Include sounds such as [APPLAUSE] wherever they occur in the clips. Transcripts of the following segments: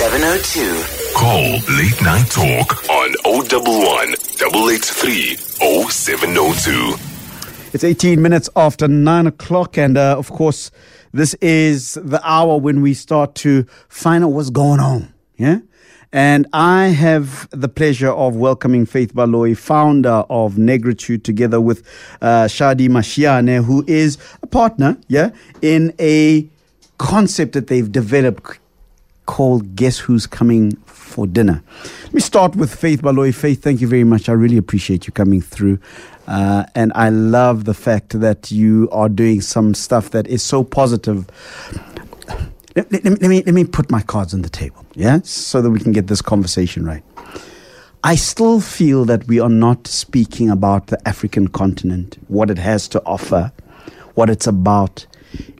0702. Call Late Night Talk on 011 883 0702. It's 18 minutes after 9 o'clock, and uh, of course, this is the hour when we start to find out what's going on. Yeah? And I have the pleasure of welcoming Faith Baloyi, founder of Negritude, together with uh, Shadi Masheane, who is a partner, yeah, in a concept that they've developed called Guess Who's Coming for Dinner. Let me start with Faith Baloyi. Faith, thank you very much. I really appreciate you coming through. Uh, and I love the fact that you are doing some stuff that is so positive. Let, let, let, me, let me put my cards on the table, yeah, so that we can get this conversation right. I still feel that we are not speaking about the African continent, what it has to offer, what it's about,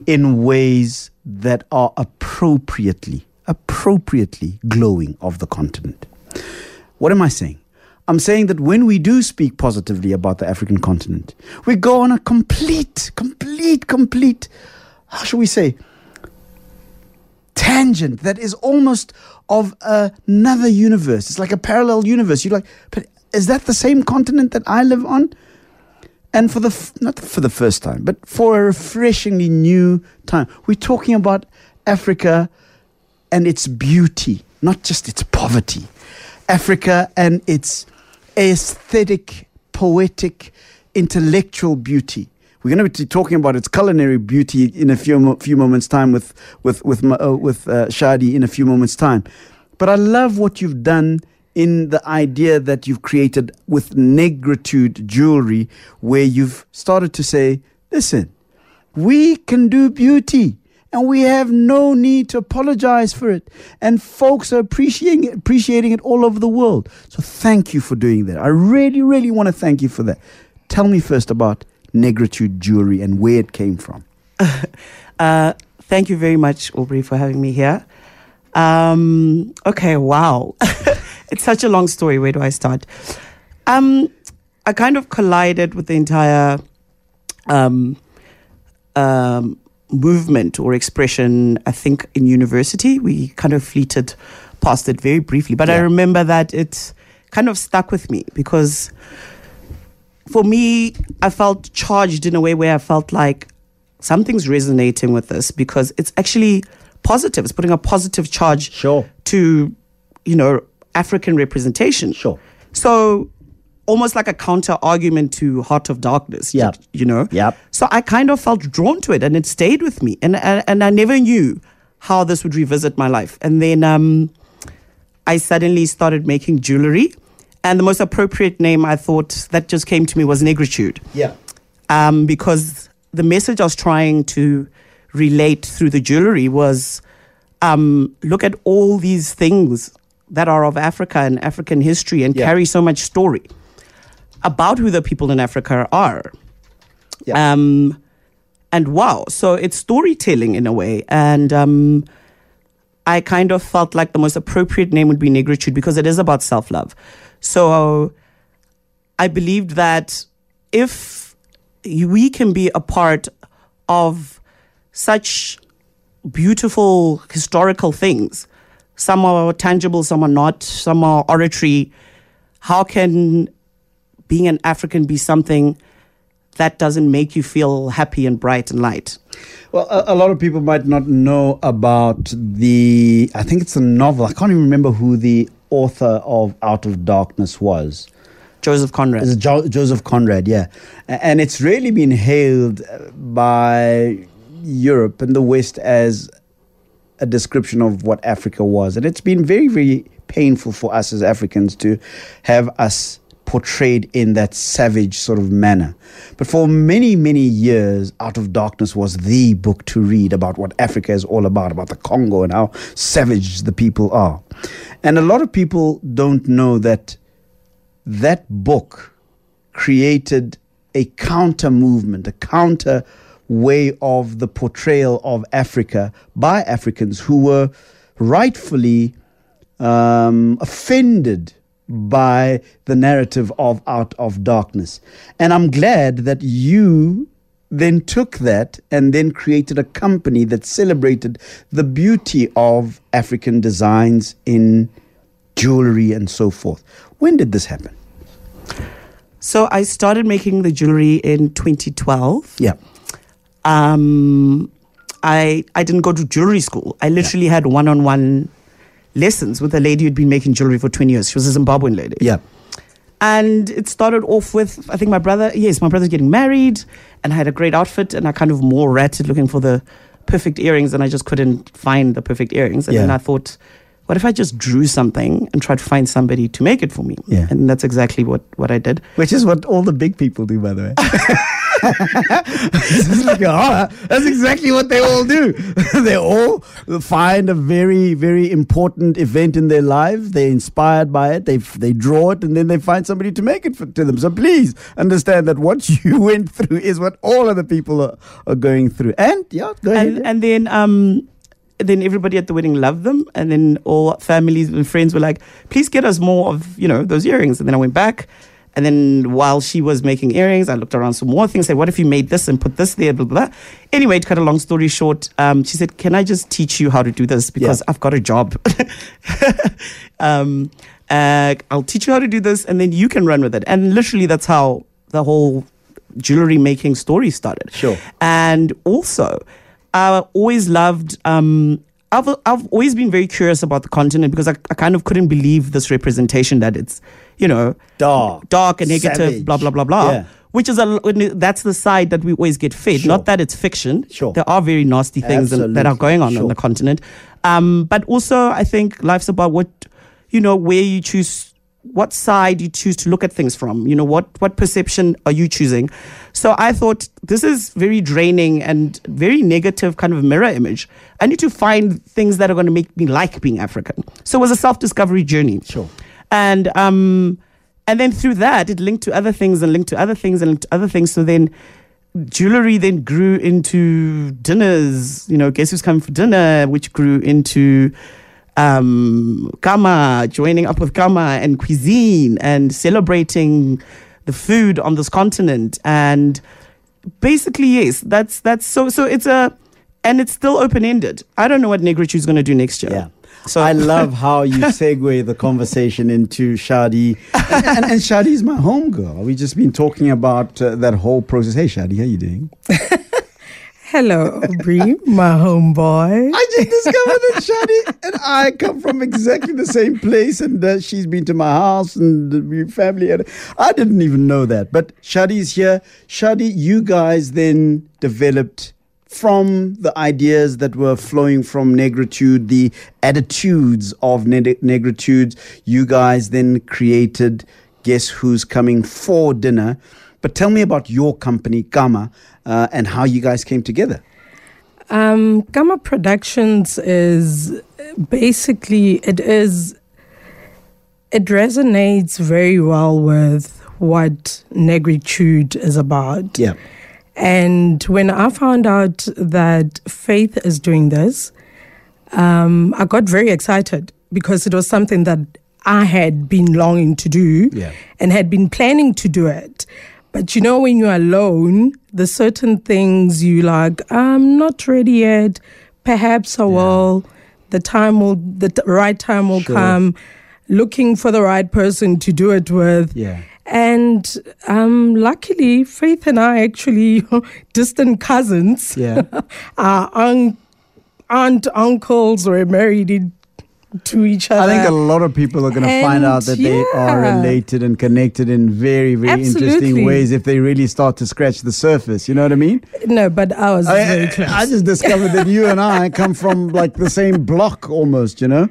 in ways that are appropriately, appropriately glowing of the continent. What am I saying? I'm saying that when we do speak positively about the African continent, we go on a complete, complete, complete, how shall we say, tangent that is almost of another universe. It's like a parallel universe. You're like, but is that the same continent that I live on? And for the f- not for the first time, but for a refreshingly new time, we're talking about Africa and its beauty, not just its poverty. Africa and its aesthetic, poetic, intellectual beauty. We're going to be talking about its culinary beauty in a few few moments' time with with with uh, with uh, Shadi in a few moments' time. But I love what you've done in the idea that you've created with negritude jewelry, where you've started to say, "Listen, we can do beauty." And we have no need to apologize for it. And folks are appreciating it, appreciating it all over the world. So thank you for doing that. I really, really want to thank you for that. Tell me first about Negritude Jewelry and where it came from. [LAUGHS] Uh, thank you very much, Aubrey, for having me here. Um, okay, wow. [LAUGHS] it's such a long story. Where do I start? Um, I kind of collided with the entire um, um, movement or expression, I think, in university. We kind of fleeted past it very briefly. But I remember that it kind of stuck with me because for me, I felt charged in a way where I felt like something's resonating with this because it's actually positive. It's putting a positive charge Sure. to, you know, African representation. Sure. So almost like a counter argument to Heart of Darkness. Yeah. You know? Yeah. So I kind of felt drawn to it and it stayed with me. And and, and I never knew how this would revisit my life. And then um I suddenly started making jewelry. And the most appropriate name I thought that just came to me was Negritude Yeah. um, because the message I was trying to relate through the jewelry was um, look at all these things that are of Africa and African history and Yeah. carry so much story about who the people in Africa are. Yeah. Um, and wow, so it's storytelling in a way. And um, I kind of felt like the most appropriate name would be Negritude because it is about self love. So I believed that if we can be a part of such beautiful historical things, some are tangible, some are not, some are oratory, how can being an African be something that doesn't make you feel happy and bright and light? Well, a, a lot of people might not know about the. I think it's a novel. I can't even remember who the author of Out of Darkness was. Joseph Conrad. Jo- Joseph Conrad, yeah. And it's really been hailed uh, by Europe and the West as a description of what Africa was. And it's been very, very painful for us as Africans to have us portrayed in that savage sort of manner. But for many, many years, Out of Darkness was the book to read about what Africa is all about, about the Congo and how savage the people are. And a lot of people don't know that that book created a counter movement, a counter way of the portrayal of Africa by Africans who were rightfully um, offended by the narrative of Out of Darkness. And I'm glad that you then took that and then created a company that celebrated the beauty of African designs in jewelry and so forth. When did this happen? So I started making the jewelry in 2012. Yeah. Um, I I didn't go to jewelry school. I literally had one-on-one lessons with a lady who'd been making jewelry for 20 years. She was a Zimbabwean lady. Yeah. And it started off with, I think my brother, yes, my brother's getting married, and I had a great outfit, and I kind of more ratted looking for the perfect earrings, and I just couldn't find the perfect earrings. And then I thought, what if I just drew something and tried to find somebody to make it for me? Yeah. And that's exactly what, what I did. Which is what all the big people do, by the way. [LAUGHS] Like, "Oh, that's exactly what they all do. [LAUGHS] they all find a very, very important event in their life. They're inspired by it. They they draw it, and then they find somebody to make it for, to them. So please understand that what [LAUGHS] you went through is what all other people are, are going through. And yeah, go ahead. and, and then um then everybody at the wedding loved them and then all families and friends were like please get us more of you know those earrings and then i went back and then while she was making earrings i looked around some more things said what if you made this and put this there blah blah, blah. anyway to cut a long story short um, she said can i just teach you how to do this because Yeah. i've got a job [LAUGHS] um, uh, i'll teach you how to do this and then you can run with it and literally that's how the whole jewelry making story started Sure. and also I always loved. Um, I've I've always been very curious about the continent because I, I kind of couldn't believe this representation that it's, you know, Dark, dark and negative, savage. blah blah blah blah. Yeah. Which is a that's the side that we always get fed. Sure. Not that it's fiction. Sure. There are very nasty things that- that are going on Sure. on the continent. Um, but also I think life's about what you know where you choose what side you choose to look at things from you know what what perception are you choosing so i thought this is very draining and very negative kind of mirror image i need to find things that are going to make me like being african so it was a self-discovery journey Sure. And um and then through that it linked to other things and linked to other things and linked to other things. So then jewelry then grew into dinners you know guess who's coming for dinner which grew into um kama joining up with kama and cuisine and celebrating the food on this continent. And basically yes that's that's so so it's a and it's still open ended i don't know what negritude is going to do next year. Yeah. So I love how you segue the conversation into Shadi. And, and, and Shadi's my homegirl. We've just been talking about uh, that whole process. Hey, Shadi, how you doing? [LAUGHS] Hello, Aubrey, my homeboy. I just discovered that Shadi and I come from exactly the same place, and uh, she's been to my house and we family. And I didn't even know that. But Shadi's here. Shadi, you guys then developed from the ideas that were flowing from negritude, the attitudes of ne- negritude. You guys then created Guess Who's Coming for Dinner. But tell me about your company, Kama, uh, and how you guys came together. Um, Kama Productions is basically it is it resonates very well with what negritude is about. Yeah. And when I found out that Faith is doing this, um, I got very excited because it was something that I had been longing to do Yeah. and had been planning to do it. But you know, when you're alone, there's certain things you like, I'm not ready yet. Perhaps I will. The time will, the right time will Sure. come. Looking for the right person to do it with. Yeah. And um, luckily, Faith and I actually [LAUGHS] distant cousins. Yeah. [LAUGHS] Our un- aunt, uncles were married in, to each other. I think a lot of people are going to find out that they are related and connected in very, very interesting ways if they really start to scratch the surface. You know what I mean? no, but I was very I, close. I just discovered that you and I come from like the same block almost, you know?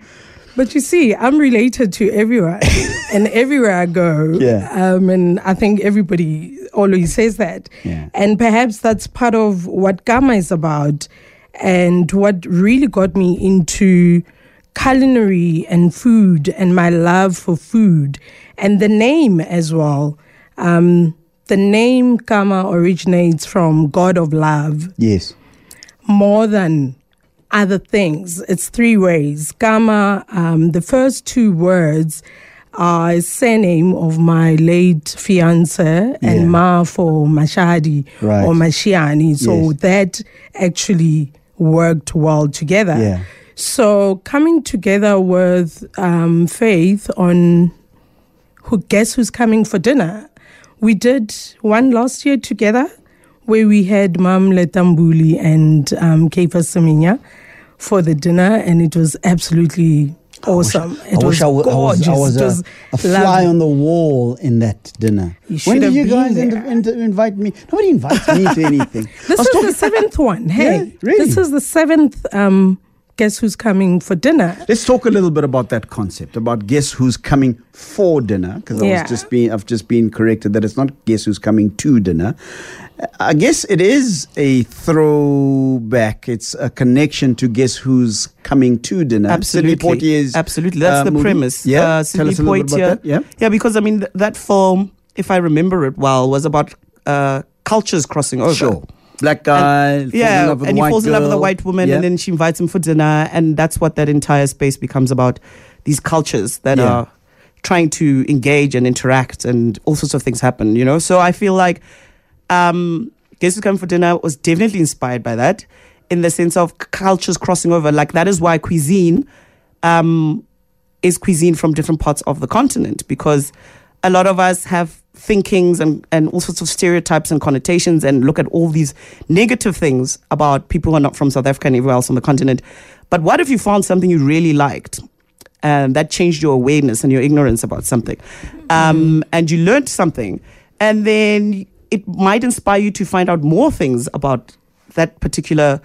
But you see, I'm related to everyone, [LAUGHS] and everywhere I go, Yeah. um, and I think everybody always says that. Yeah. And perhaps that's part of what Kama is about, and what really got me into culinary and food and my love for food, and the name as well. Um, the name Kama originates from God of Love Yes. more than other things. It's three ways. Kama, um, the first two words uh, surname of my late fiance Yeah. and Ma for Mashadi Right. or Masheane. So Yes. that actually worked well together. Yeah. So coming together with um, Faith on who guess who's coming for dinner. We did one last year together where we had Mam Letta Mbulu and um, Kefa Semenya for the dinner, and it was absolutely awesome. I it was wish I, wa- I was, gorgeous. I was a, was a fly on the wall in that dinner. When did you guys in- in- invite me? Nobody invites me to [LAUGHS] anything. This I was is talking- the seventh one. [LAUGHS] Hey, Yeah, really? this is the seventh. Um, guess who's coming for dinner? Let's talk a little bit about that concept about guess who's coming for dinner because I Yeah. was just being I've just been corrected that it's not guess who's coming to dinner. Uh, I guess it is a throwback. It's a connection to guess who's coming to dinner. Sidney Absolutely. Poitier's, Absolutely. That's uh, the movie. premise. Yeah, Uh, tell Sidney us a little bit Poitier- about that. Yeah, Yeah, because I mean, th- that film, if I remember it well, was about uh, cultures crossing over. sure. Black guy. in Yeah, love with and he falls in love with a white woman, Yeah. and then she invites him for dinner, and that's what that entire space becomes about. These cultures that Yeah. are trying to engage and interact, and all sorts of things happen. You know, so I feel like um, Guess Who's Coming for Dinner was definitely inspired by that, in the sense of cultures crossing over. Like that is why cuisine um, is cuisine from different parts of the continent because a lot of us have thinkings and, and all sorts of stereotypes and connotations and look at all these negative things about people who are not from South Africa and everywhere else on the continent. But what if you found something you really liked and that changed your awareness and your ignorance about something? Um, and you learned something and then it might inspire you to find out more things about that particular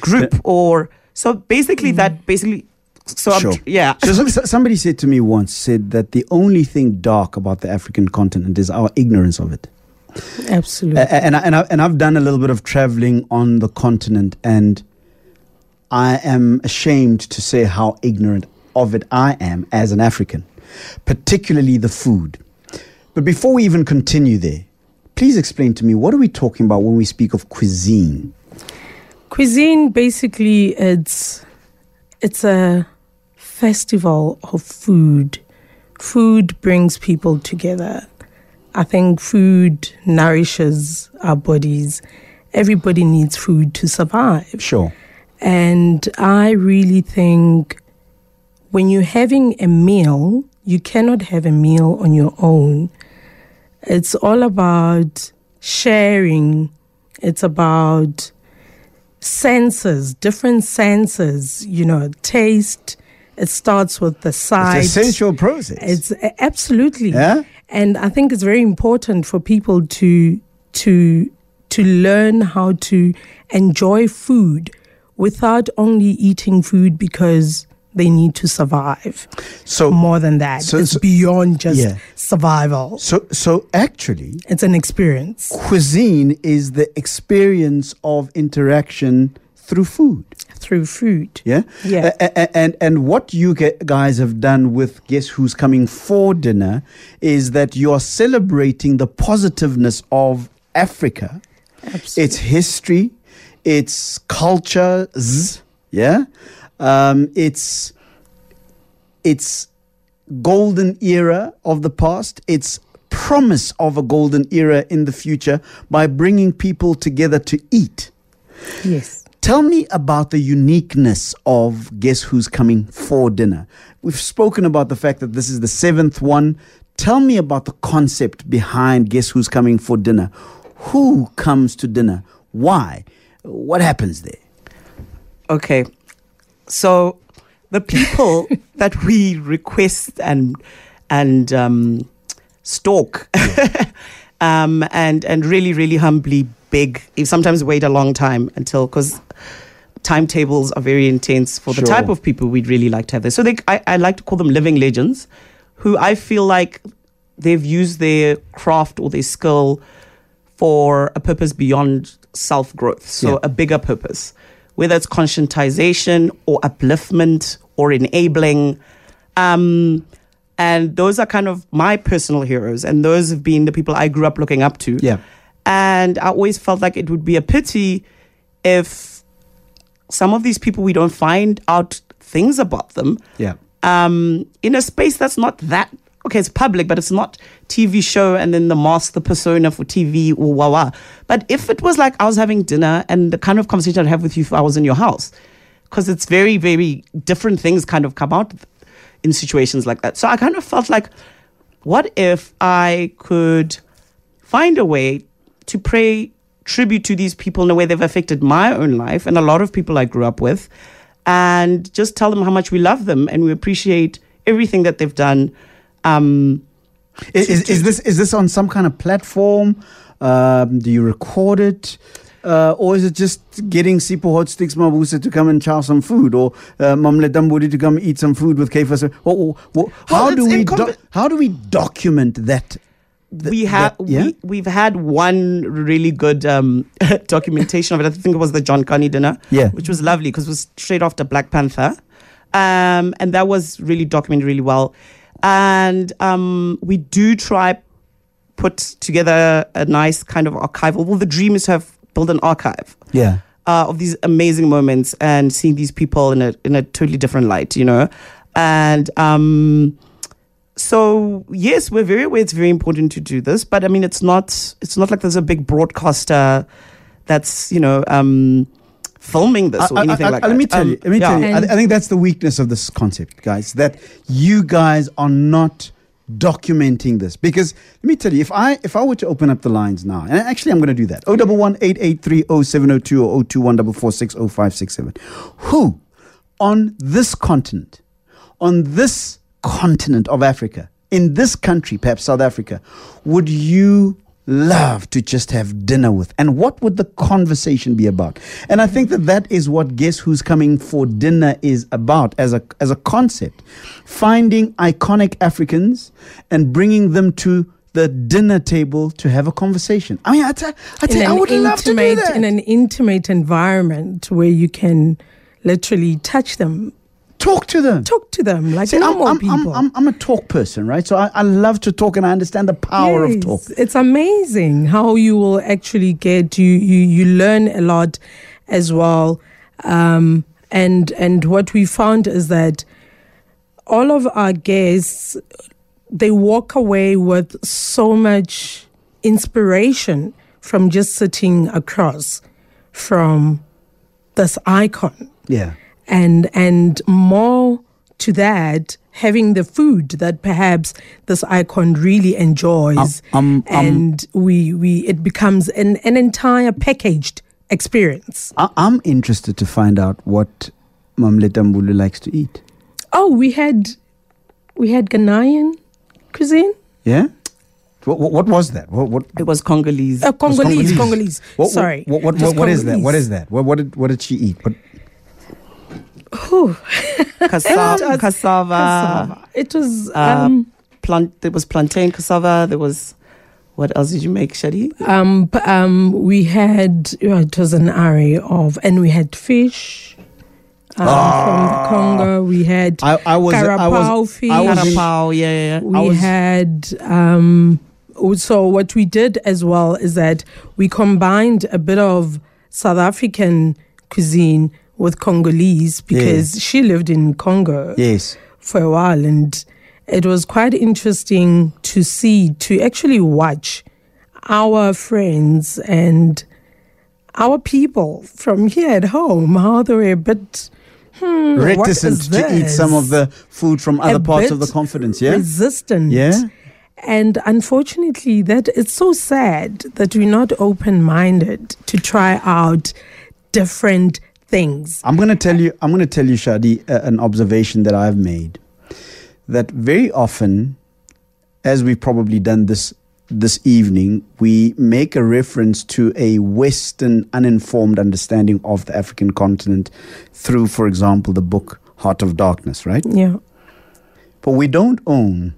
group or so basically that basically so I'm yeah So, so- so- somebody said to me once, said that the only thing dark about the African continent is our ignorance of it. Absolutely. A- and I, and I, and I've done a little bit of traveling on the continent, and I am ashamed to say how ignorant of it I am as an African, particularly the food. But before we even continue there, please explain to me what are we talking about when we speak of cuisine? Cuisine basically it's it's a festival of food. Food brings people together. I think food nourishes our bodies. Everybody needs food to survive. Sure. And I really think when you're having a meal, you cannot have a meal on your own. It's all about sharing, it's about senses, different senses, you know, taste. It starts with the sight. It's a sensual process. It's absolutely. Yeah? And I think it's very important for people to to to learn how to enjoy food without only eating food because they need to survive. so, More than that. so- it's so- beyond just Yeah. survival. so, so actually, It's an experience cuisine is the experience of interaction through food. Through food. Yeah, Yeah. A- a- a- and and what you guys have done with guess who's coming for dinner is that you are celebrating the positiveness of Africa, Absolutely. its history, its cultures. Yeah, um, its its golden era of the past, its promise of a golden era in the future by bringing people together to eat. yes. Tell me about the uniqueness of Guess Who's Coming for Dinner. We've spoken about the fact that this is the seventh one. Tell me about the concept behind Guess Who's Coming for Dinner. Who comes to dinner? Why? What happens there? Okay. So the people [LAUGHS] that we request and and um, stalk [LAUGHS] um, and and really really humbly beg, if sometimes wait a long time until because timetables are very intense for the Sure. type of people we'd really like to have there. So they, I, I like to call them living legends, who I feel like they've used their craft or their skill for a purpose beyond self growth. So Yeah. a bigger purpose, whether it's conscientization or upliftment or enabling. Um, and those are kind of my personal heroes, and those have been the people I grew up looking up to. Yeah. And I always felt like it would be a pity if some of these people we don't find out things about them Yeah. um, in a space that's not that okay, it's public, but it's not TV show and then the mask, the persona for TV, or wah wah. But if it was like I was having dinner and the kind of conversation I'd have with you if I was in your house, because it's very, very different things kind of come out in situations like that. So I kind of felt like, what if I could find a way to pay tribute to these people in a way they've affected my own life and a lot of people I grew up with, and just tell them how much we love them and we appreciate everything that they've done. Um, Is, is, is this is this on some kind of platform? Um, do you record it? Uh, or is it just getting Sipho Hotstix Mabuse to come and chow some food, or uh, Mam Letta Mbulu to come eat some food with Caiphus? Or, or, or, how it's do we do- how do we document that? Th- we have yeah? we, we've had one really good um, [LAUGHS] documentation of it. I think it was the John Kani dinner, Yeah. which was lovely because it was straight after Black Panther, um, and that was really documented really well. And um, we do try put together a nice kind of archival. Well, the dream is to have built an archive Yeah. uh, of these amazing moments and seeing these people in a in a totally different light, you know. And um, so yes, we're very aware it's very important to do this, but I mean, it's not it's not like there's a big broadcaster that's you know um, filming this or I- I- anything I- like let that. me tell Um, you. Let me yeah. tell you. I, I think that's the weakness of this concept, guys. That you guys are not documenting this because let me tell you, if I if I were to open up the lines now, and actually I'm going to do that. O double one eight eight three O seven O two or O two one double four six O five six seven. Who on this continent, on this continent of Africa, in this country, perhaps South Africa, would you love to just have dinner with? And what would the conversation be about? And I think that that is what Guess Who's Coming for Dinner is about as a, as a concept. Finding iconic Africans and bringing them to the dinner table to have a conversation. I mean, I, tell- I, tell in you, I an would love to do that. in an intimate environment where you can literally touch them, Talk to them. talk to them like See, I'm, normal I'm, people. I'm, I'm, I'm a talk person, right? So I, I love to talk and I understand the power of talk. It's amazing how you will actually get you you you learn a lot as well. Um, and and what we found is that all of our guests they walk away with so much inspiration from just sitting across from this icon Yeah. And and more to that having the food that perhaps this icon really enjoys Um, um, um, and we we it becomes an, an entire packaged experience I, I'm interested to find out what Mam Letta Mbulu likes to eat. oh we had we had ghanaian cuisine Yeah? What, what, what was that? What, what, It was Congolese. uh, congolese Congolese. congolese what, sorry What, what, Just what, what is that? What is that? What, what, did, what did she eat? What, [LAUGHS] cassava, cassava, Cassava. it was uh, um plant. There was plantain cassava. There was what else did you make, Shadi? um um we had it was an array of and we had fish um, from the Congo we had I, I was, I Carapau was, fish. I was yeah, yeah, yeah. we was- had um so what we did as well is that we combined a bit of south african cuisine with congolese because she lived in congo yes. for a while and it was quite interesting to see to actually watch our friends and our people from here at home how they were a bit hmm, Reticent to eat some of the food from other a parts of the confidence, yeah? resistant. Yeah? And unfortunately, that it's so sad that we're not open-minded to try out different things. I'm going to tell you, I'm going to tell you, Shadi, uh, an observation that I've made. That very often, as we've probably done this this evening, we make a reference to a Western uninformed understanding of the African continent through, for example, the book Heart of Darkness, right? Yeah. But we don't own,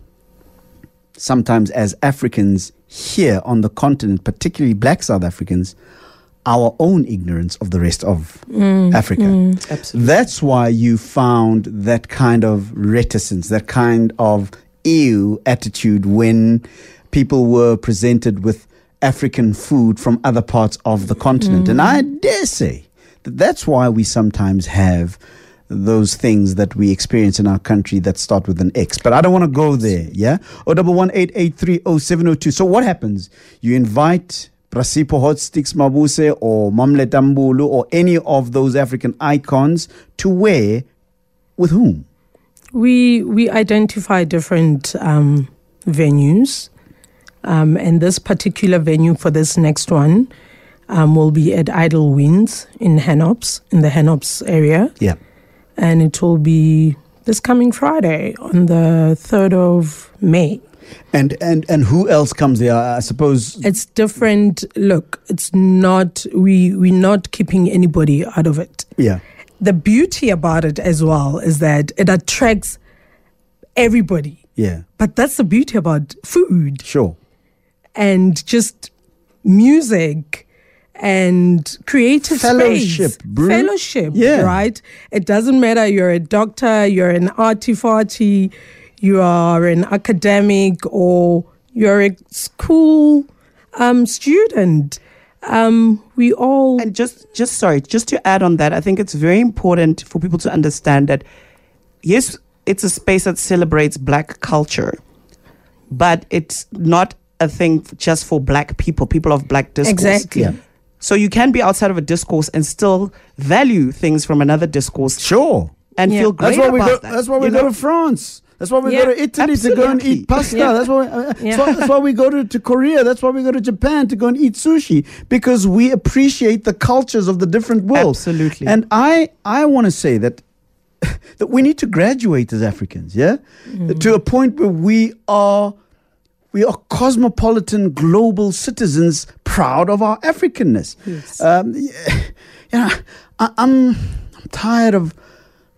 sometimes as Africans here on the continent, particularly black South Africans, our own ignorance of the rest of mm, Africa. Mm. Absolutely. That's why you found that kind of reticence, that kind of ew attitude when people were presented with African food from other parts of the continent. Mm. And I dare say that that's why we sometimes have those things that we experience in our country that start with an X. But I don't want to go there, yeah? O double one eight eight three O seven O two. So what happens? You invite Bra Sipho Hotstix Mabuse or Mam Letta Mbulu or any of those African icons to wear with whom? We we identify different um, venues, um, and this particular venue for this next one um, will be at Idle Winds in Hennops, in the Hennops area, Yeah. and it will be this coming Friday on the third of May. And and and who else comes there? I suppose It's different. Look, it's not we we're not keeping anybody out of it. yeah. The beauty about it as well is that it attracts everybody. Yeah. But that's the beauty about food Sure. and just music and creative Fellowship, space. bro. Fellowship, Yeah. right? It doesn't matter you're a doctor, you're an arty farty, you are an academic, or you're a school um, student. Um, we all And just, just sorry, just to add on that, I think it's very important for people to understand that yes, it's a space that celebrates black culture, but it's not a thing just for black people, people of black discourse. Exactly. Yeah. So you can be outside of a discourse and still value things from another discourse Sure. and Yeah. feel great That's why we about go. that. That's why we you go know? to France. That's why we Yeah, go to Italy to go and eat pasta. Yeah. That's why. Uh, Yeah. that's, why that's why we go to, to Korea. That's why we go to Japan to go and eat sushi because we appreciate the cultures of the different worlds. Absolutely. And I I want to say that [LAUGHS] that we need to graduate as Africans. Yeah, to a point where we are. We are cosmopolitan global citizens proud of our Africanness. Yes. Um, [LAUGHS] you know, I, I'm, I'm tired of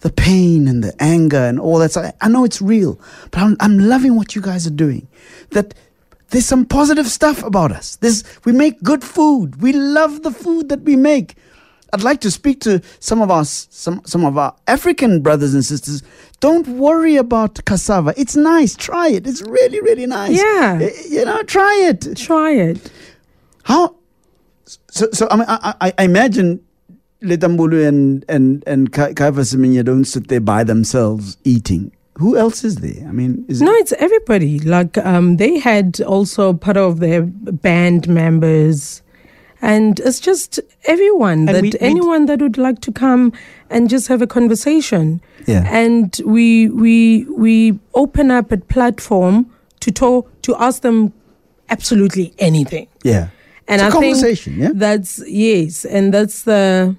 the pain and the anger and all that. I, I know it's real, but I'm, I'm loving what you guys are doing. That there's some positive stuff about us. There's, we make good food. We love the food that we make. I'd like to speak to some of our some some of our African brothers and sisters. Don't worry about cassava. It's nice. Try it. It's really really nice. Yeah. Eh, you know, try it. try it. How? So, so I mean, I, I, I imagine Letta Mbulu and and and Ka- Kaifa don't sit there by themselves eating. Who else is there? I mean, is No, it, it's everybody. Like um, they had also part of their band members, and it's just everyone And that we- anyone that would like to come and just have a conversation. Yeah. And we we we open up a platform to talk to ask them absolutely anything. yeah, And it's a I think conversation. yeah, that's yes, and that's the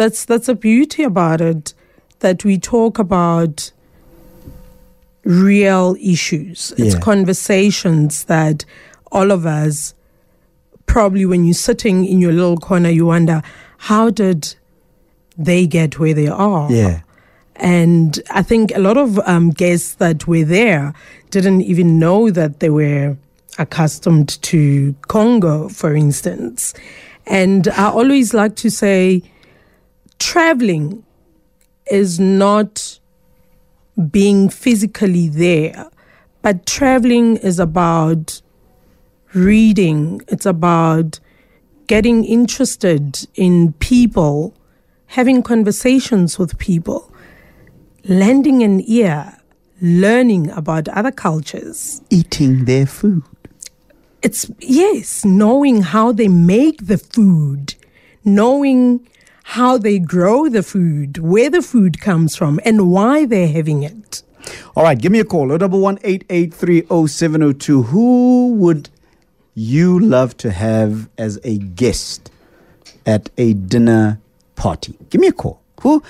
that's that's the beauty about it that we talk about real issues. It's conversations that all of us probably when you're sitting in your little corner you wonder how did they get where they are? yeah, And I think a lot of um, guests that were there didn't even know that they were accustomed to Congo, for instance. And I always like to say traveling is not being physically there, but traveling is about reading, it's about getting interested in people, having conversations with people lending an ear, learning about other cultures. eating their food. It's, yes, knowing how they make the food, knowing how they grow the food, where the food comes from, and why they're having it. All right, give me a call. 011-883-0702. Who would you love to have as a guest at a dinner party? Give me a call. Who?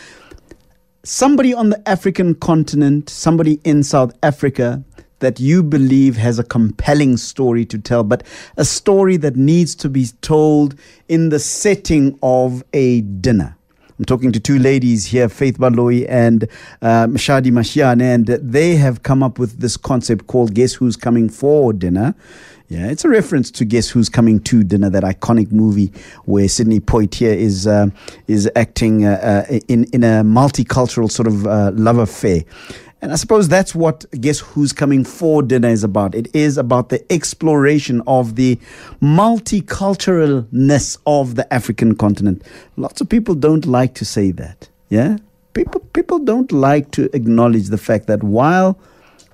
Somebody on the African continent, somebody in South Africa that you believe has a compelling story to tell, but a story that needs to be told in the setting of a dinner. I'm talking to two ladies here, Faith Baloyi and um, Shadi Masheane, and they have come up with this concept called Guess Who's Coming for Dinner. Yeah, it's a reference to Guess Who's Coming to Dinner, that iconic movie where Sidney Poitier is uh, is acting uh, uh, in in a multicultural sort of uh, love affair. And I suppose that's what Guess Who's Coming for Dinner is about. It is about the exploration of the multiculturalness of the African continent. Lots of people don't like to say that. Yeah? people people don't like to acknowledge the fact that while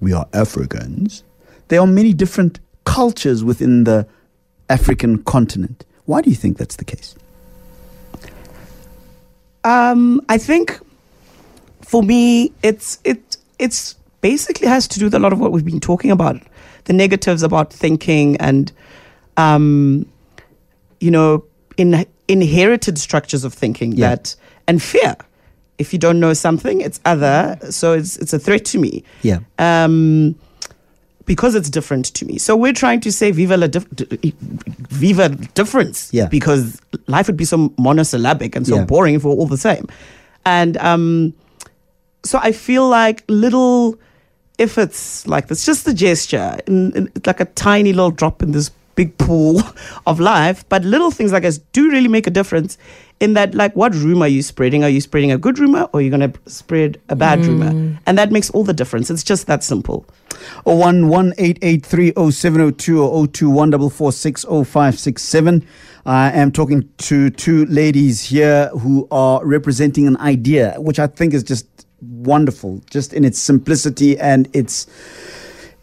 we are Africans, there are many different cultures within the African continent. Why do you think that's the case? Um, I think for me, it's it it's basically has to do with a lot of what we've been talking about, the negatives about thinking and, um, you know, in inherited structures of thinking Yeah. that and fear. If you don't know something, it's other, so it's it's a threat to me. Yeah. Um, because it's different to me. So we're trying to say viva la dif- viva difference. Yeah. Because life would be so monosyllabic and so Yeah. boring if we're all the same. And um, so I feel like little efforts like this, just the gesture, in, in, like a tiny little drop in this big pool [LAUGHS] of life, but little things like this do really make a difference. In that, like, what rumor are you spreading? Are you spreading a good rumor or are you going to spread a bad mm. rumor? And that makes all the difference. It's just that simple. Or one one eight eight three oh seven oh two or oh two one double four six oh five six seven. I am talking to two ladies here who are representing an idea, which I think is just wonderful, just in its simplicity and its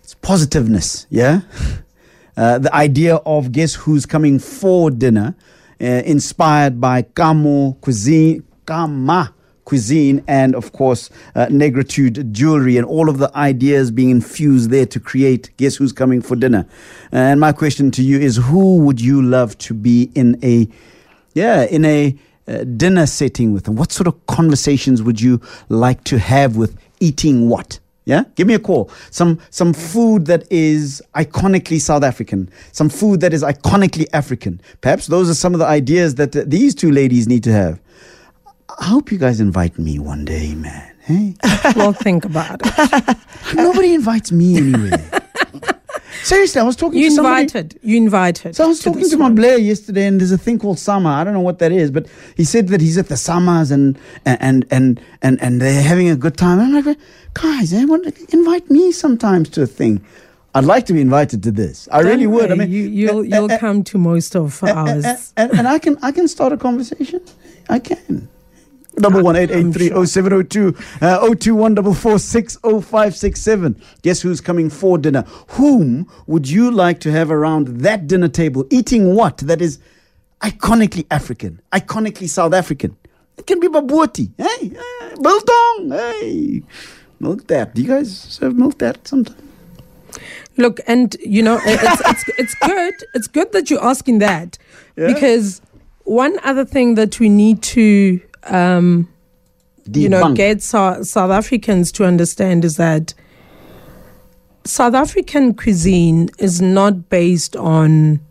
its positiveness. Yeah, [LAUGHS] uh, the idea of guess who's coming for dinner, uh, inspired by Kamo cuisine, Kama cuisine, and of course uh, Negritude jewelry, and all of the ideas being infused there to create guess who's coming for dinner. And my question to you is, who would you love to be in a, yeah, in a uh, dinner setting with them? What sort of conversations would you like to have with eating what? Yeah, give me a call. Some some food that is iconically South African. Some food that is iconically African. Perhaps those are some of the ideas that uh, these two ladies need to have. I hope you guys invite me one day, man. Hey, [LAUGHS] we'll think about it. [LAUGHS] nobody invites me anywhere. [LAUGHS] Seriously, I was talking You to somebody. invited. You invited. So I was to talking to my. Blair yesterday, and there's a thing called Summer. I don't know what that is, but he said that he's at the Summers and and and and and they're having a good time. I'm like, guys, eh, want to invite me sometimes to a thing. I'd like to be invited to this. I really Don't would. I mean, you, you'll uh, you'll uh, come to most of uh, ours. uh, and, and I can I can start a conversation. I can. Double one eight eight three oh seven oh two uh, oh two one double four six oh five six seven. Guess who's coming for dinner? Whom would you like to have around that dinner table eating what that is iconically African, iconically South African? It can be bobotie, hey, hey biltong, hey, melktert. Do you guys serve melktert sometimes? Look, and you know, it's, it's it's good. It's good that you're asking that Yeah. because one other thing that we need to, um, you know, get South, South Africans to understand is that South African cuisine is not based on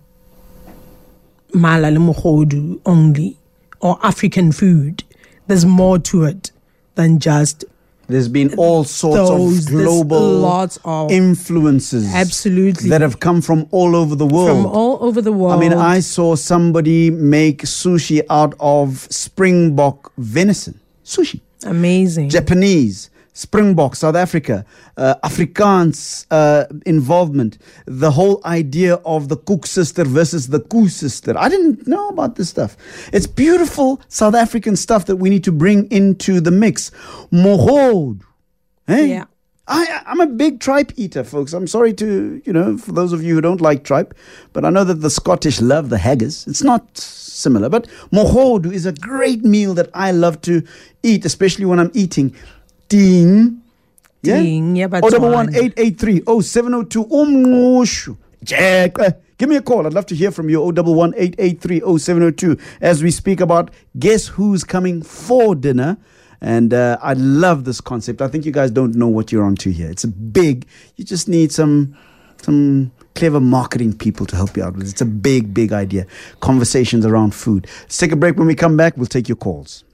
mala le only or African food. There's more to it than just There's been all sorts Those- of global lots of- influences, Absolutely. that have come from all over the world. from all over the world. I mean, I saw somebody make sushi out of springbok venison. Sushi. amazing. Japanese, Springbok, South Africa, uh, Afrikaans uh, involvement, the whole idea of the koeksister versus the koesister. I didn't know about this stuff. It's beautiful South African stuff that we need to bring into the mix. Mohod. Hey? Yeah. I, I'm a big tripe eater, folks. I'm sorry to, you know, for those of you who don't like tripe, but I know that the Scottish love the haggis. It's not similar, but mohodu is a great meal that I love to eat, especially when I'm eating. Ding. Ding, yeah, but Oh, double one one. eight eight three oh seven oh two umngqusho. Jack, uh, give me a call. I'd love to hear from you. Oh, double one eight eight three oh seven oh two. As we speak about guess who's coming for dinner. And uh, I love this concept. I think you guys don't know what you're onto here. It's a big. You just need some some clever marketing people to help you out with. It's a big, big idea. Conversations around food. Let's take a break. When we come back, we'll take your calls.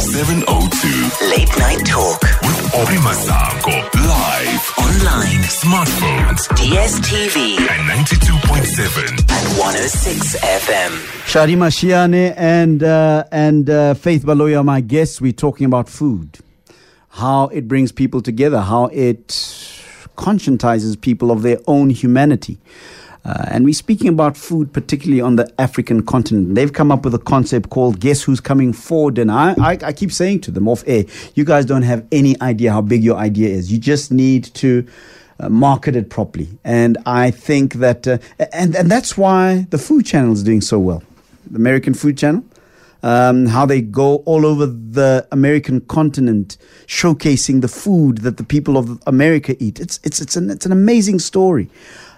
702 Late night talk. with Aubrey Masango. Live, Online. smartphones, DSTV and 92.7. and 106 FM. Shadi Masheane and uh, and uh, Faith Baloyi, are my guests. We're talking about food, how it brings people together, how it conscientizes people of their own humanity. Uh, and we're speaking about food, particularly on the African continent. They've come up with a concept called Guess Who's Coming for Dinner. I, I, I keep saying to them off air, you guys don't have any idea how big your idea is. You just need to uh, market it properly. And I think that, uh, and, and that's why the Food Channel is doing so well. The American Food Channel um, how they go all over the American continent, showcasing the food that the people of America eat. It's it's it's an it's an amazing story.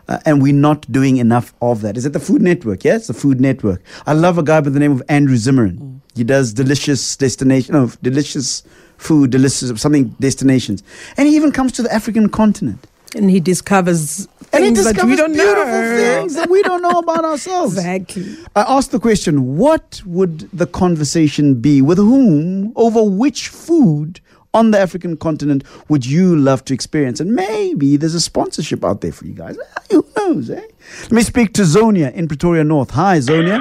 Uh, and we're not doing enough of that. Is it the Food Network? Yeah, it's the Food Network. I love a guy by the name of Andrew Zimmern. He does delicious destination, no, delicious food, delicious something destinations, and he even comes to the African continent. And he discovers And he things that we discovers don't beautiful know. things that we don't know about ourselves. Exactly. I asked the question what would the conversation be? With whom? Over which food on the African continent would you love to experience? And maybe there's a sponsorship out there for you guys. [LAUGHS] Who knows, eh? Let me speak to Zonia in Pretoria North. Hi, Zonia.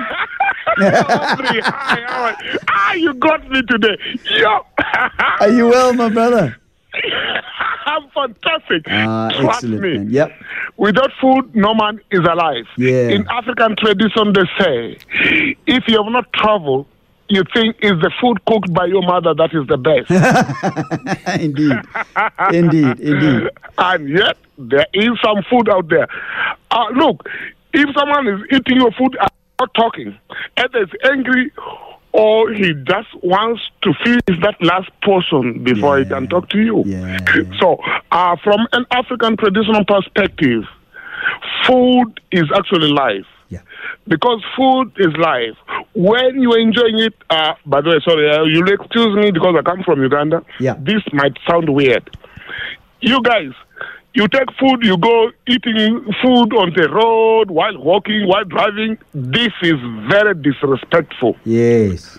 Aubrey, [LAUGHS] hi, how are you? Ah, you got me today. Yo. Are you well, my brother? [LAUGHS] I'm fantastic. Ah, Trust excellent, me. man. Yep. Without food, no man is alive. Yeah. In African tradition, they say, if you have not traveled, you think it's the food cooked by your mother that is the best. [LAUGHS] indeed. [LAUGHS] Indeed. Indeed. and yet, there is some food out there. Uh, look, if someone is eating your food and not talking, either is angry or he just wants to finish that last portion before he can talk to you. Yeah. So, uh, from an African traditional perspective, food is actually life. Yeah. Because food is life. When you're enjoying it, uh, by the way, sorry, uh, you'll excuse me because I come from Uganda. Yeah. This might sound weird. You guys, you take food, you go eating food on the road while walking, while driving. This is very disrespectful. Yes.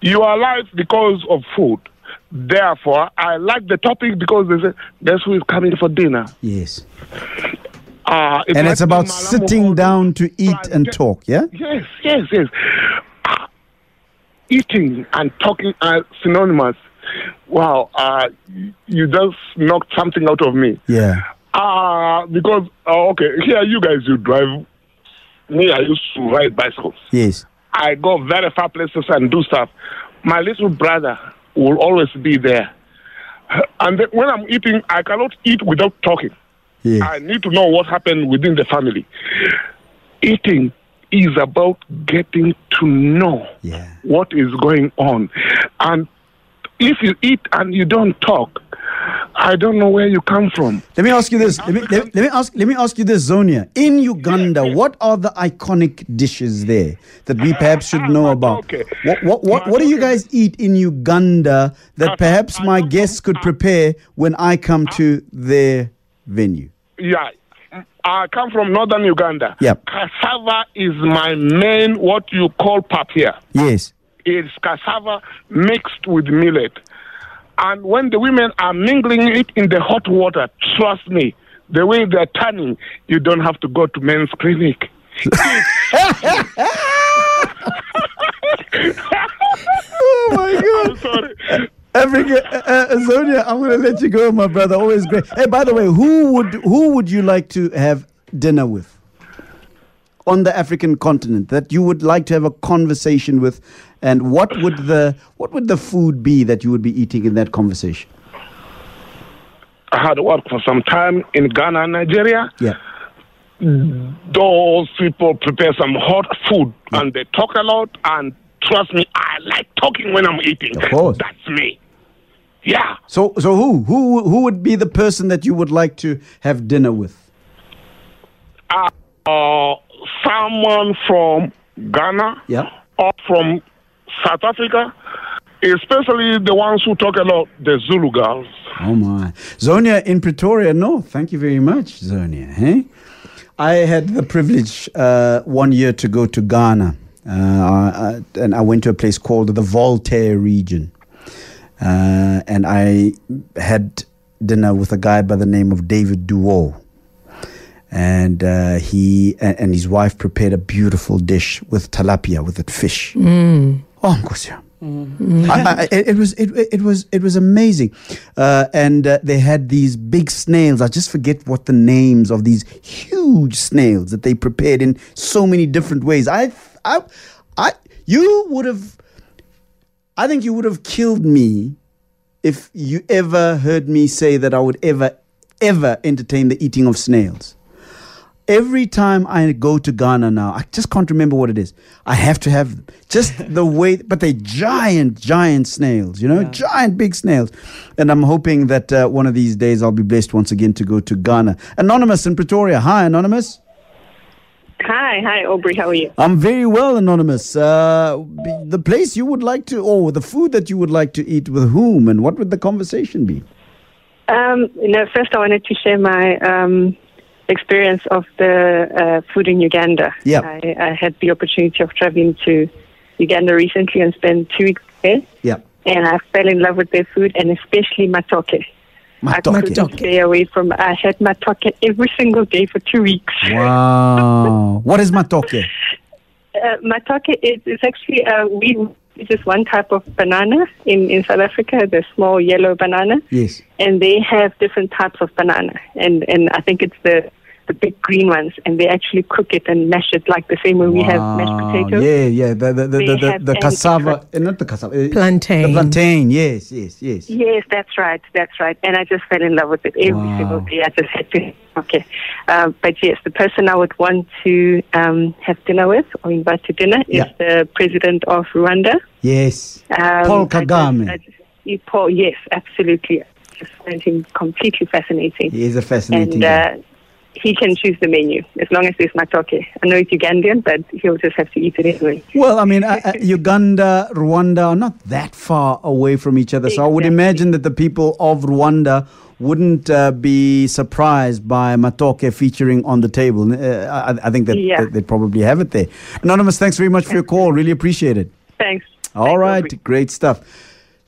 You are alive because of food. Therefore, I like the topic because they say, guess who is coming for dinner? Yes. Uh, it And might it's about sitting down to eat and talk, yeah? Yes, yes, yes. Uh, eating and talking are synonymous. Wow, uh, you just knocked something out of me. Yeah. Uh, because, uh, okay, here you guys, you drive. Me, I used to ride bicycles. Yes. I go very far places and do stuff. My little brother will always be there. And then when I'm eating, I cannot eat without talking. Yes. I need to know what happened within the family. Eating is about getting to know Yeah. what is going on. And if you eat and you don't talk, I don't know where you come from. Let me ask you this. Let me, let, let me ask. Let me ask you this, Zonia. In Uganda, what are the iconic dishes there that we perhaps should know ah, about? Okay. What what what, what do you guys eat in Uganda that perhaps my guests could prepare when I come to their venue? Yeah. I come from northern Uganda. Yep. Cassava is my main, what you call pap here. Yes. It's cassava mixed with millet. And when the women are mingling it in the hot water, trust me, the way they're turning, you don't have to go to men's clinic. Oh my God. I'm sorry. Africa, uh, uh, Zonia, I'm going to let you go, my brother. Always great. Hey, by the way, who would who would you like to have dinner with on the African continent that you would like to have a conversation with, and what would the what would the food be that you would be eating in that conversation? I had worked for some time in Ghana and Nigeria. Yeah, Those people prepare some hot food and they talk a lot. And trust me, I like talking when I'm eating. Of course. That's me. Yeah. So so who who who would be the person that you would like to have dinner with? uh, uh, someone from Ghana Yeah. or from South Africa, especially the ones who talk a lot, the Zulu girls. Oh my. Zonia in Pretoria. No, thank you very much, Zonia. Hey? I had the privilege uh, one year to go to Ghana. Uh, uh, and I went to a place called the Volta region. Uh, and I had dinner with a guy by the name of David Duo. And uh, he and, and his wife prepared a beautiful dish with tilapia, with that fish. Oh, Nkosia. I, I, it, it was it, it was it was amazing, uh, and uh, they had these big snails. I just forget what the names of these huge snails that they prepared in so many different ways. I I, I you would have, I think you would have killed me if you ever heard me say that I would ever ever entertain the eating of snails every time I go to Ghana now, I just can't remember what it is. I have to have just [LAUGHS] the way, but they giant, giant snails, you know, giant big snails. And I'm hoping that uh, one of these days I'll be blessed once again to go to Ghana. Anonymous in Pretoria. Hi, Anonymous. Hi, hi, Aubrey. How are you? I'm very well, Anonymous. Uh, the place you would like to, or the food that you would like to eat with whom, and what would the conversation be? Um, you know, first I wanted to share my um, experience of the uh, food in Uganda. Yep. I, I had the opportunity of traveling to Uganda recently and spent two weeks there, Yeah. and I fell in love with their food and especially matoke. I couldn't stay away from. I had matoke every single day for two weeks. Wow. [LAUGHS] what is matoke? Uh, matoke is it's actually uh, we it's just one type of banana in in South Africa, the small yellow banana. Yes. and they have different types of banana, and and I think it's the the big green ones, and they actually cook it and mash it like the same way we have mashed potatoes. Yeah, yeah. The the the, the, the, the cassava, different- eh, not the cassava. eh, Plantain. The plantain. Yes, yes, yes. Yes, that's right, that's right. And I just fell in love with it every Wow. single day. I just had to. Okay, uh, but yes, the person I would want to um, have dinner with or invite to dinner is Yeah. the president of Rwanda. Yes. Um, Paul I just- Kagame. I just- Paul, yes, absolutely. I just find him completely fascinating. He is a fascinating and guy. uh, he can choose the menu as long as there's matoke. I know it's Ugandan, but he'll just have to eat it anyway. Well, I mean, uh, uh, Uganda, Rwanda are not that far away from each other. So I would imagine that the people of Rwanda wouldn't uh, be surprised by matoke featuring on the table. Uh, I, I think that, Yeah. that they probably have it there. Anonymous, thanks very much for your call. Really appreciate it. Thanks. All Thanks, right, great stuff.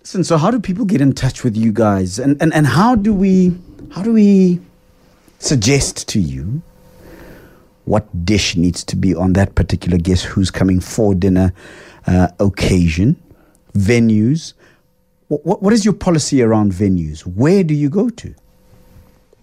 Listen, so how do people get in touch with you guys, and, and and how do we how do we suggest to you what dish needs to be on that particular guest who's coming for dinner uh, occasion, venues? What, what, what is your policy around venues? Where do you go to?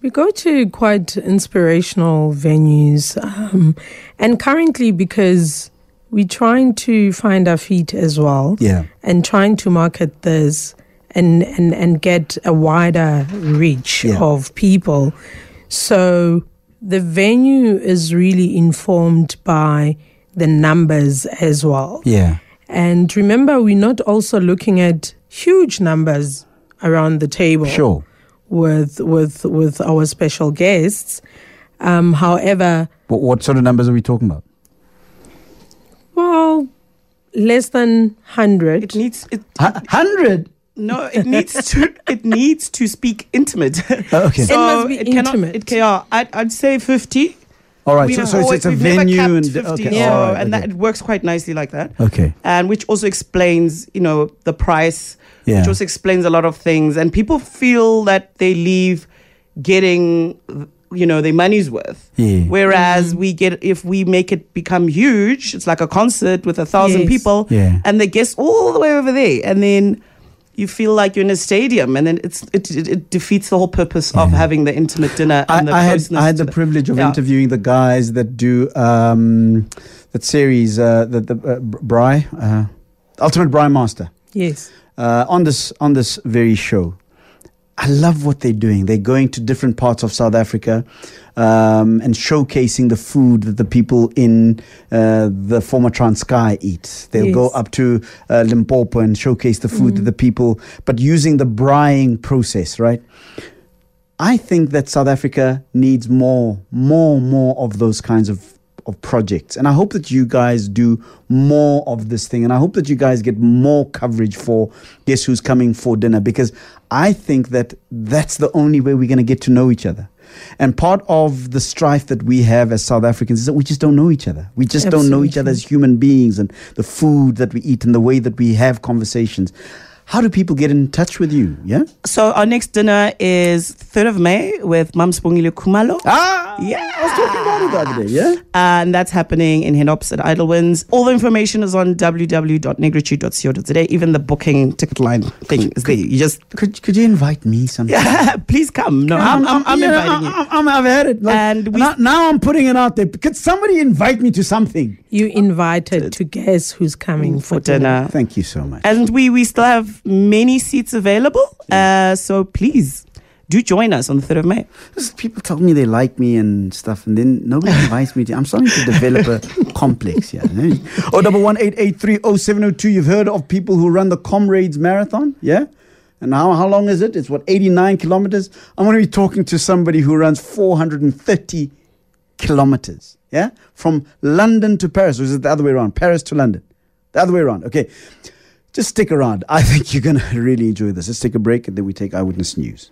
We go to quite inspirational venues. Um, and currently, because we're trying to find our feet as well Yeah. and trying to market this and, and, and get a wider reach Yeah. of people. So the venue is really informed by the numbers as well. Yeah. And remember, we're not also looking at huge numbers around the table Sure. with with with our special guests. Um, however, What, what sort of numbers are we talking about? well, less than hundred. It needs it. Hundred. No, it needs [LAUGHS] to. It needs to speak intimate. Oh, okay. It must be cannot- intimate. It can, yeah, I'd, I'd say fifty. All right. We So, have so it's, always- it's a venue and 50, okay. so, all right, and that it works quite nicely like that. okay. and which also explains, you know, the price, Yeah. which also explains a lot of things. And people feel that they leave getting, you know, their money's worth. Yeah. Whereas mm. we get, if we make it become huge, it's like a concert with a thousand Yes. people, Yeah. and the guests all the way over there, and then. You feel like you're in a stadium, and then it's it, it, it defeats the whole purpose of having the intimate dinner. I, the I had I had to the privilege of Yeah. interviewing the guys that do um, that series, uh, the the uh, Braai, uh, Ultimate Braai Master, Yes. uh, on this on this very show. I love what they're doing. They're going to different parts of South Africa um, and showcasing the food that the people in uh, the former Transkei eat. They'll go up to uh, Limpopo and showcase the food that the people, but using the braaing process, right? I think that South Africa needs more, more, more of those kinds of, of projects. And I hope that you guys do more of this thing. And I hope that you guys get more coverage for Guess Who's Coming for Dinner because I think that that's the only way we're going to get to know each other. And part of the strife that we have as South Africans is that we just don't know each other. We just don't know each other as human beings and the food that we eat and the way that we have conversations. How do people get in touch with you? Yeah. So our next dinner is 3rd of May with Mam Sibongile Khumalo. Ah, Yeah. I was talking about it the other day. Yeah. And that's happening in Hennops at Idlewinds. All the information is on www.negritude.co.za. Even the booking ticket line thing is there. You just, Could could you invite me sometime? [LAUGHS] please come. No, I'm, I'm, I'm you know, inviting you. I'm, I'm, I've had it. Like, And we- now, now I'm putting it out there. Could somebody invite me to something? You invited to guess who's coming for, for dinner. Thank you so much. And we, we still have many seats available. Uh, so please do join us on the 3rd of May. People tell me they like me and stuff, and then nobody [LAUGHS] invites me to. I'm starting to develop a [LAUGHS] complex here. eh? Oh, double one eight eight three oh seven oh two. You've heard of people who run the Comrades Marathon, yeah? And how how long is it? It's what eighty nine kilometers. I'm going to be talking to somebody who runs four hundred and thirty kilometers, yeah, from London to Paris. Or is it the other way around? Paris to London, the other way around. Okay, just stick around. I think you're going [LAUGHS] to really enjoy this. Let's take a break, and then we take eyewitness news.